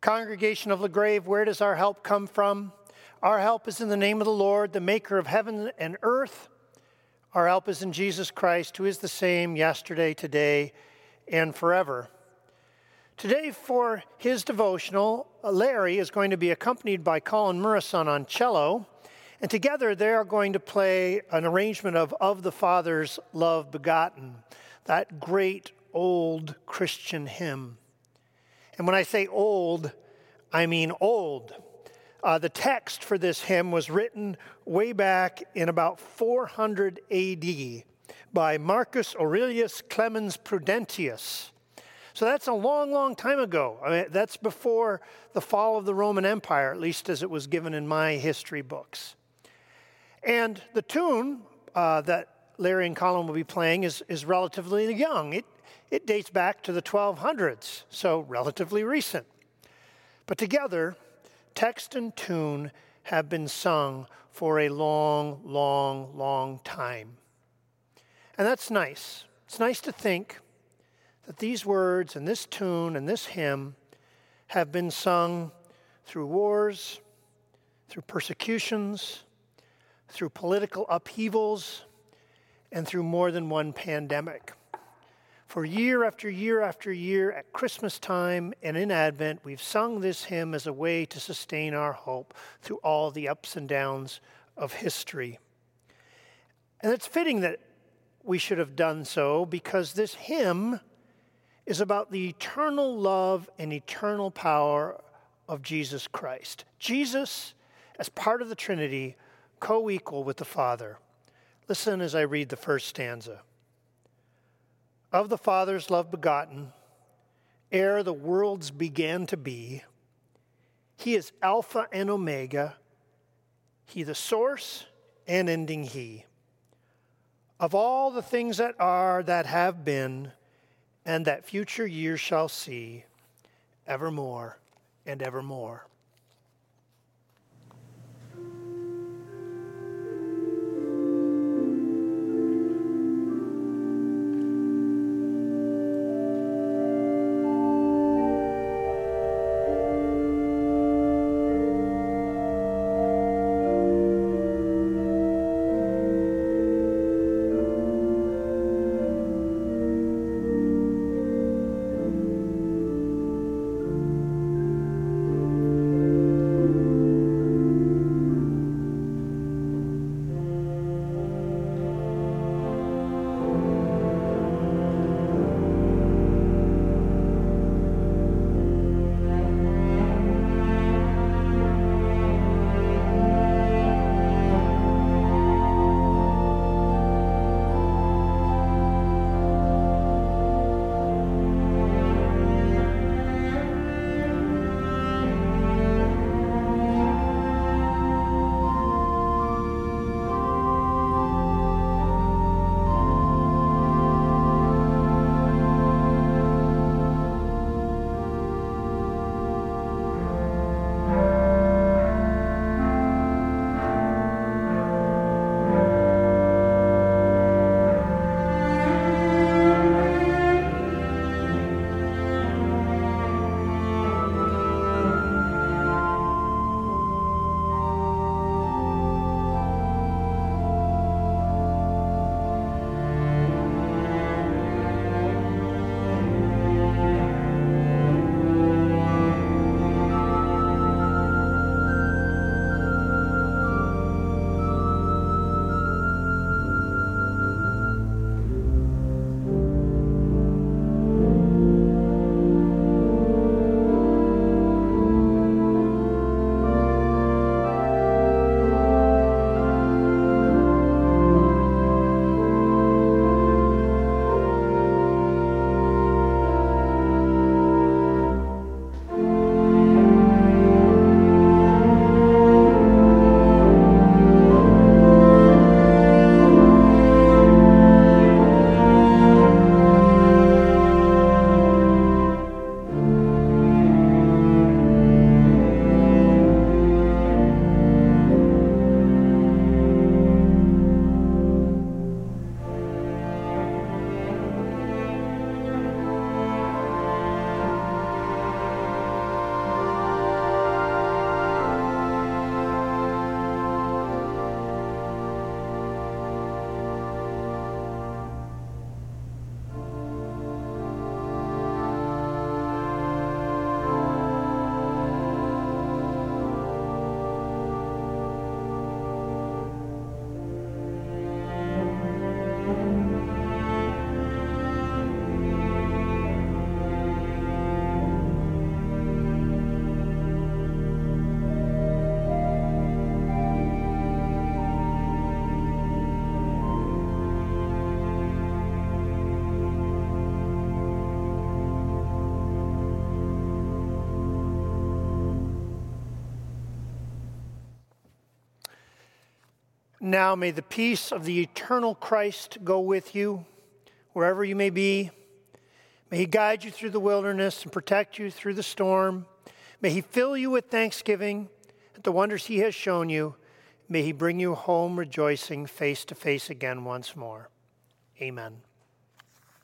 Congregation of LaGrave, where does our help come from? Our help is in the name of the Lord, the maker of heaven and earth. Our help is in Jesus Christ, who is the same yesterday, today, and forever. Today, for his devotional, uh, Larry is going to be accompanied by Colin Murison on cello, and together they are going to play an arrangement of Of the Father's Love Begotten, that great old Christian hymn. And when I say old, I mean old. Uh, the text for this hymn was written way back in about 400 AD by Marcus Aurelius Clemens Prudentius. So that's a long, long time ago. I mean, that's before the fall of the Roman Empire, at least as it was given in my history books. And the tune uh, that Larry and Colin will be playing is, is relatively young. It, it dates back to the 1200s, so relatively recent. But together, text and tune have been sung for a long, long, long time. And that's nice. It's nice to think that these words and this tune and this hymn have been sung through wars, through persecutions, through political upheavals, and through more than one pandemic. For year after year after year, at Christmas time and in Advent, we've sung this hymn as a way to sustain our hope through all the ups and downs of history. And it's fitting that we should have done so because this hymn is about the eternal love and eternal power of Jesus Christ. Jesus, as part of the Trinity, co equal with the Father. Listen as I read the first stanza of the Father's love begotten, ere the worlds began to be. He is Alpha and Omega, He the source and ending He. Of all the things that are, that have been, and that future years shall see, evermore and evermore. Now may the peace of the eternal Christ go with you, wherever you may be. May he guide you through the wilderness and protect you through the storm. May he fill you with thanksgiving at the wonders he has shown you. May he bring you home rejoicing face to face again once more. Amen.